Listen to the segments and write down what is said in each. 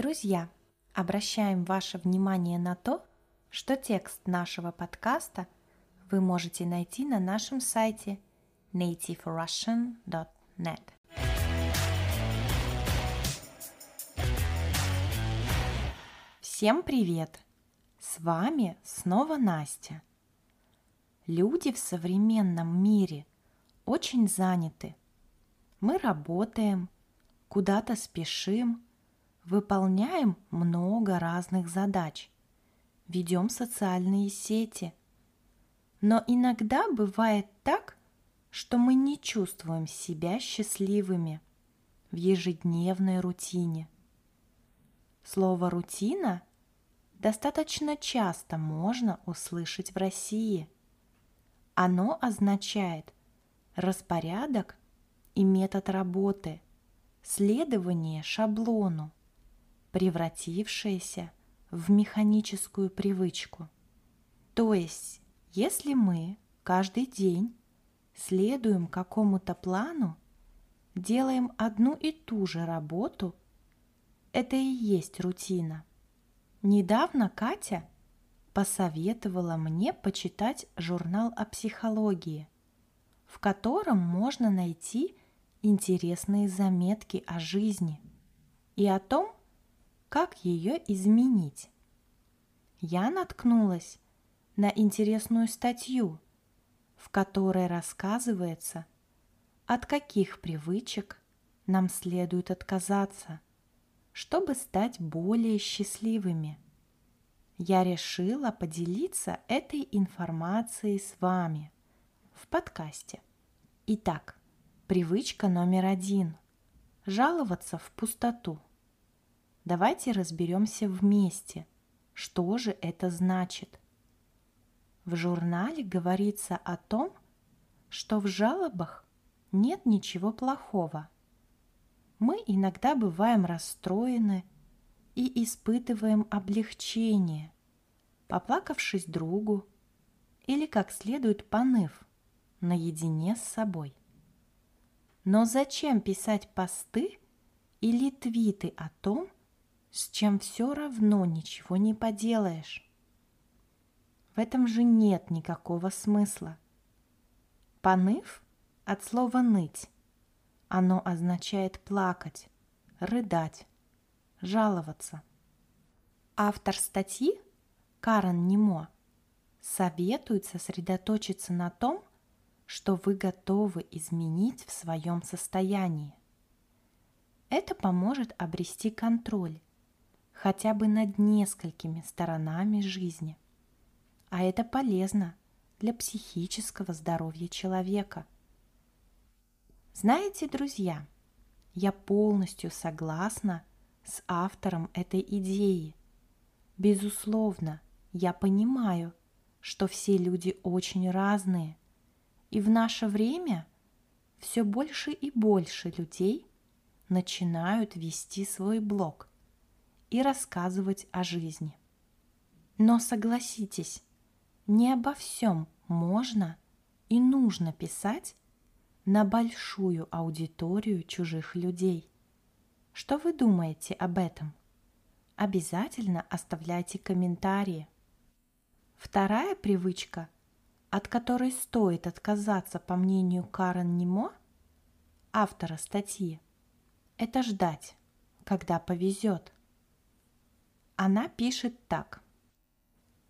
Друзья, обращаем ваше внимание на то, что текст нашего подкаста вы можете найти на нашем сайте nativerussian.net. Всем привет! С вами снова Настя. Люди в современном мире очень заняты. Мы работаем, куда-то спешим, выполняем много разных задач, ведем социальные сети. Но иногда бывает так, что мы не чувствуем себя счастливыми в ежедневной рутине. Слово «рутина» достаточно часто можно услышать в России. Оно означает распорядок и метод работы, следование шаблону, превратившееся в механическую привычку. То есть, если мы каждый день следуем какому-то плану, делаем одну и ту же работу, это и есть рутина. Недавно Катя посоветовала мне почитать журнал о психологии, в котором можно найти интересные заметки о жизни и о том, как ее изменить. Я наткнулась на интересную статью, в которой рассказывается, от каких привычек нам следует отказаться, чтобы стать более счастливыми. Я решила поделиться этой информацией с вами в подкасте. Итак, привычка номер один – жаловаться в пустоту – Давайте разберемся вместе, что же это значит. В журнале говорится о том, что в жалобах нет ничего плохого. Мы иногда бываем расстроены и испытываем облегчение, поплакавшись другу или как следует поныв наедине с собой. Но зачем писать посты или твиты о том, с чем все равно ничего не поделаешь. В этом же нет никакого смысла. Поныв от слова «ныть». Оно означает плакать, рыдать, жаловаться. Автор статьи Карен Немо советует сосредоточиться на том, что вы готовы изменить в своем состоянии. Это поможет обрести контроль хотя бы над несколькими сторонами жизни. А это полезно для психического здоровья человека. Знаете, друзья, я полностью согласна с автором этой идеи. Безусловно, я понимаю, что все люди очень разные, и в наше время все больше и больше людей начинают вести свой блог и рассказывать о жизни. Но согласитесь, не обо всем можно и нужно писать на большую аудиторию чужих людей. Что вы думаете об этом? Обязательно оставляйте комментарии. Вторая привычка, от которой стоит отказаться по мнению Карен Немо, автора статьи, это ждать, когда повезет – она пишет так.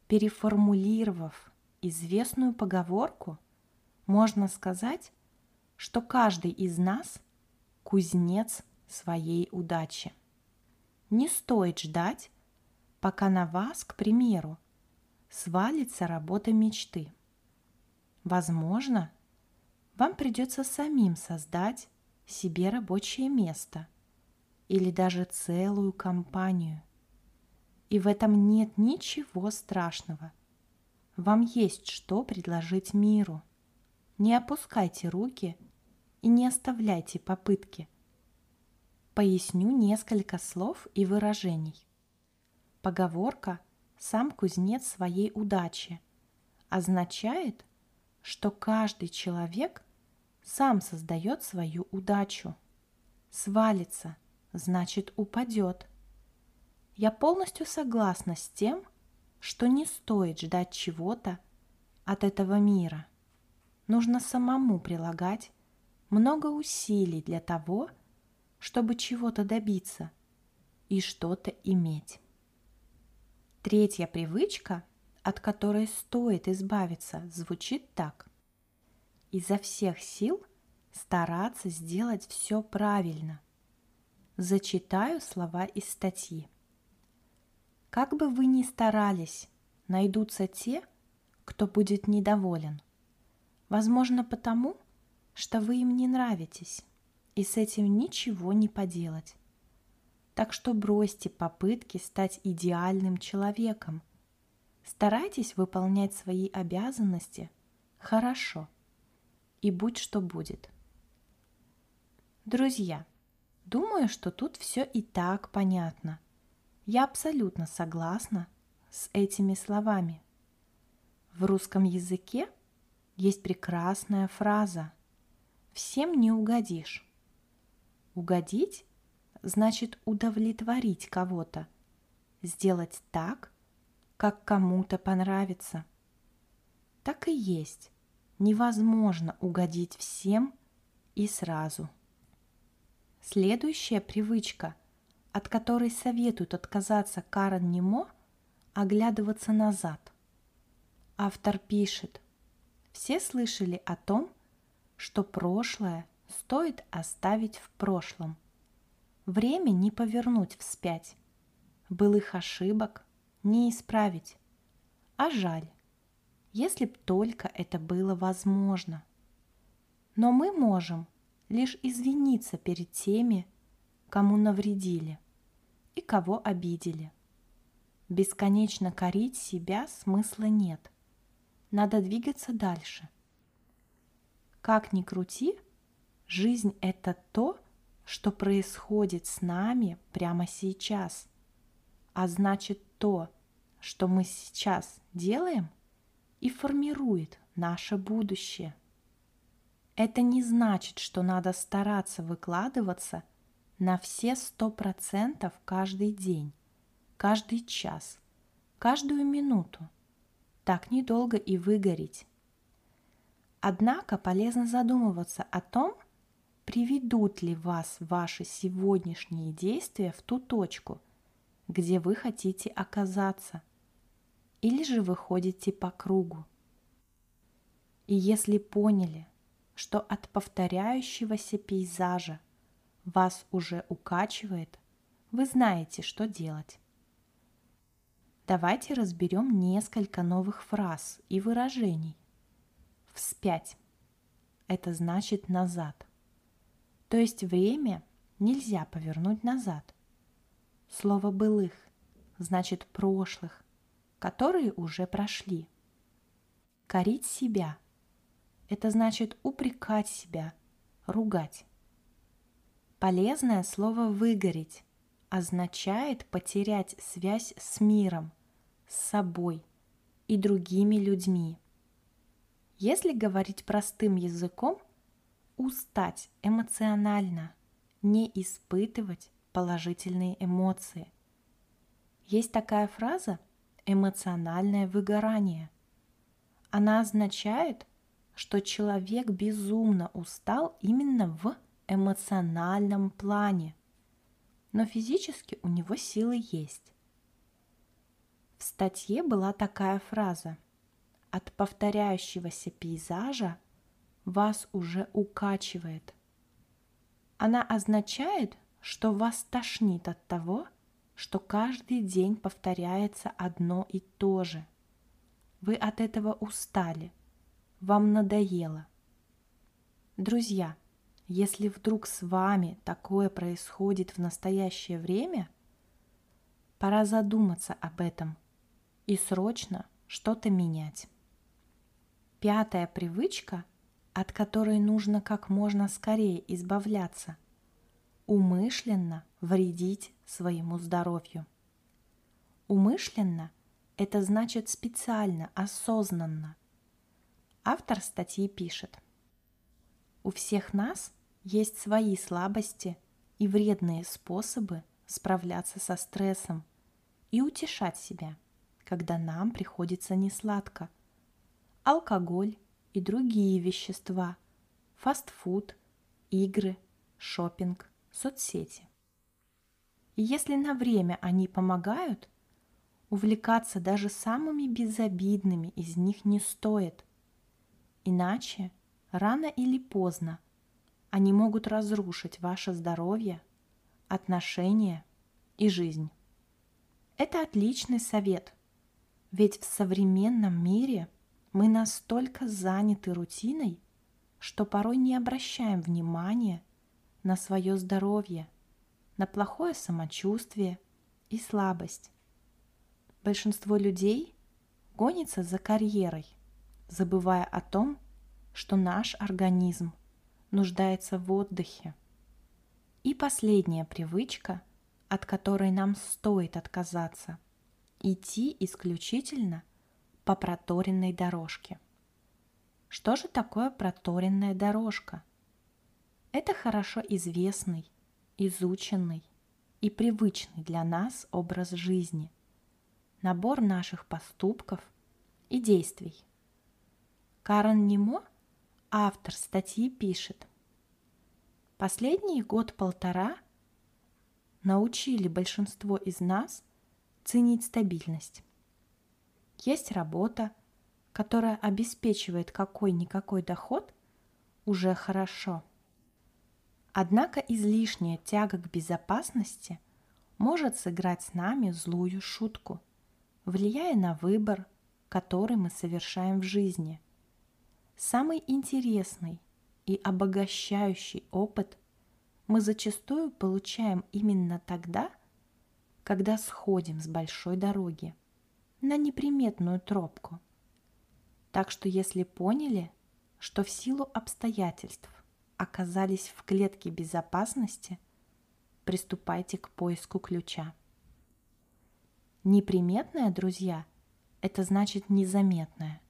Переформулировав известную поговорку, можно сказать, что каждый из нас – кузнец своей удачи. Не стоит ждать, пока на вас, к примеру, свалится работа мечты. Возможно, вам придется самим создать себе рабочее место или даже целую компанию – и в этом нет ничего страшного. Вам есть что предложить миру. Не опускайте руки и не оставляйте попытки. Поясню несколько слов и выражений. Поговорка «сам кузнец своей удачи» означает, что каждый человек сам создает свою удачу. Свалится, значит упадет. Я полностью согласна с тем, что не стоит ждать чего-то от этого мира. Нужно самому прилагать много усилий для того, чтобы чего-то добиться и что-то иметь. Третья привычка, от которой стоит избавиться, звучит так. Изо всех сил стараться сделать все правильно. Зачитаю слова из статьи. Как бы вы ни старались, найдутся те, кто будет недоволен. Возможно, потому, что вы им не нравитесь, и с этим ничего не поделать. Так что бросьте попытки стать идеальным человеком. Старайтесь выполнять свои обязанности хорошо. И будь что будет. Друзья, думаю, что тут все и так понятно. Я абсолютно согласна с этими словами. В русском языке есть прекрасная фраза «Всем не угодишь». Угодить значит удовлетворить кого-то, сделать так, как кому-то понравится. Так и есть. Невозможно угодить всем и сразу. Следующая привычка, от которой советуют отказаться Карен Немо, оглядываться назад. Автор пишет, все слышали о том, что прошлое стоит оставить в прошлом – Время не повернуть вспять, былых ошибок не исправить. А жаль, если б только это было возможно. Но мы можем лишь извиниться перед теми, кому навредили и кого обидели. Бесконечно корить себя смысла нет. Надо двигаться дальше. Как ни крути, жизнь – это то, что происходит с нами прямо сейчас. А значит то, что мы сейчас делаем, и формирует наше будущее. Это не значит, что надо стараться выкладываться на все сто процентов каждый день, каждый час, каждую минуту. Так недолго и выгореть. Однако полезно задумываться о том, приведут ли вас ваши сегодняшние действия в ту точку, где вы хотите оказаться, или же вы ходите по кругу. И если поняли, что от повторяющегося пейзажа вас уже укачивает, вы знаете, что делать. Давайте разберем несколько новых фраз и выражений. Вспять. Это значит назад. То есть время нельзя повернуть назад. Слово «былых» значит прошлых, которые уже прошли. Корить себя – это значит упрекать себя, ругать. Полезное слово «выгореть» означает потерять связь с миром, с собой и другими людьми. Если говорить простым языком – устать эмоционально, не испытывать положительные эмоции. Есть такая фраза «эмоциональное выгорание». Она означает, что человек безумно устал именно в эмоциональном плане, но физически у него силы есть. В статье была такая фраза «От повторяющегося пейзажа – вас уже укачивает. Она означает, что вас тошнит от того, что каждый день повторяется одно и то же. Вы от этого устали, вам надоело. Друзья, если вдруг с вами такое происходит в настоящее время, пора задуматься об этом и срочно что-то менять. Пятая привычка от которой нужно как можно скорее избавляться, умышленно вредить своему здоровью. Умышленно – это значит специально, осознанно. Автор статьи пишет. У всех нас есть свои слабости и вредные способы справляться со стрессом, и утешать себя, когда нам приходится несладко. Алкоголь и другие вещества, фастфуд, игры, шопинг, соцсети. И если на время они помогают, увлекаться даже самыми безобидными из них не стоит. Иначе, рано или поздно, они могут разрушить ваше здоровье, отношения и жизнь. Это отличный совет, ведь в современном мире мы настолько заняты рутиной, что порой не обращаем внимания на свое здоровье, на плохое самочувствие и слабость. Большинство людей гонится за карьерой, забывая о том, что наш организм нуждается в отдыхе. И последняя привычка, от которой нам стоит отказаться – идти исключительно по проторенной дорожке. Что же такое проторенная дорожка? Это хорошо известный, изученный и привычный для нас образ жизни, набор наших поступков и действий. Карен Немо, автор статьи, пишет, Последний год-полтора научили большинство из нас ценить стабильность. Есть работа, которая обеспечивает какой-никакой доход, уже хорошо – Однако излишняя тяга к безопасности может сыграть с нами злую шутку, влияя на выбор, который мы совершаем в жизни. Самый интересный и обогащающий опыт мы зачастую получаем именно тогда, когда сходим с большой дороги на неприметную тропку. Так что если поняли, что в силу обстоятельств оказались в клетке безопасности, приступайте к поиску ключа. Неприметная, друзья, это значит незаметная.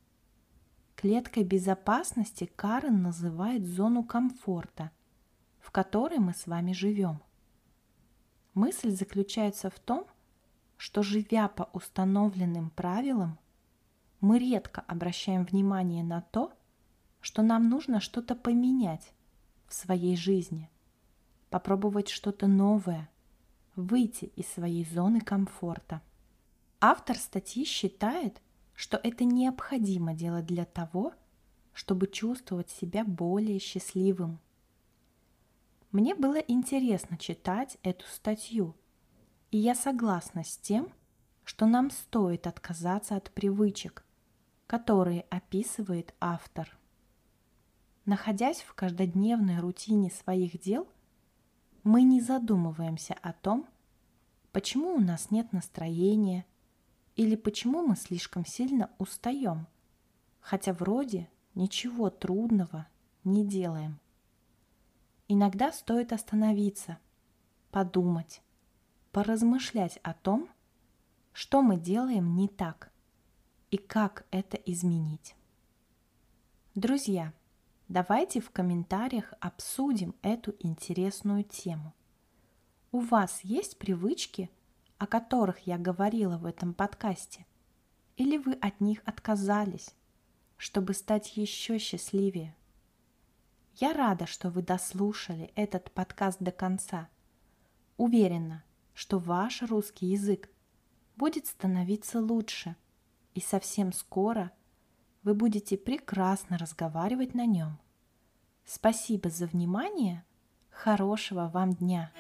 Клеткой безопасности Карен называет зону комфорта, в которой мы с вами живем. Мысль заключается в том, что живя по установленным правилам, мы редко обращаем внимание на то, что нам нужно что-то поменять в своей жизни, попробовать что-то новое, выйти из своей зоны комфорта. Автор статьи считает, что это необходимо делать для того, чтобы чувствовать себя более счастливым. Мне было интересно читать эту статью, и я согласна с тем, что нам стоит отказаться от привычек, которые описывает автор. Находясь в каждодневной рутине своих дел, мы не задумываемся о том, почему у нас нет настроения или почему мы слишком сильно устаем, хотя вроде ничего трудного не делаем. Иногда стоит остановиться, подумать, поразмышлять о том, что мы делаем не так и как это изменить. Друзья, Давайте в комментариях обсудим эту интересную тему. У вас есть привычки, о которых я говорила в этом подкасте? Или вы от них отказались, чтобы стать еще счастливее? Я рада, что вы дослушали этот подкаст до конца. Уверена, что ваш русский язык будет становиться лучше, и совсем скоро – вы будете прекрасно разговаривать на нем. Спасибо за внимание. Хорошего вам дня!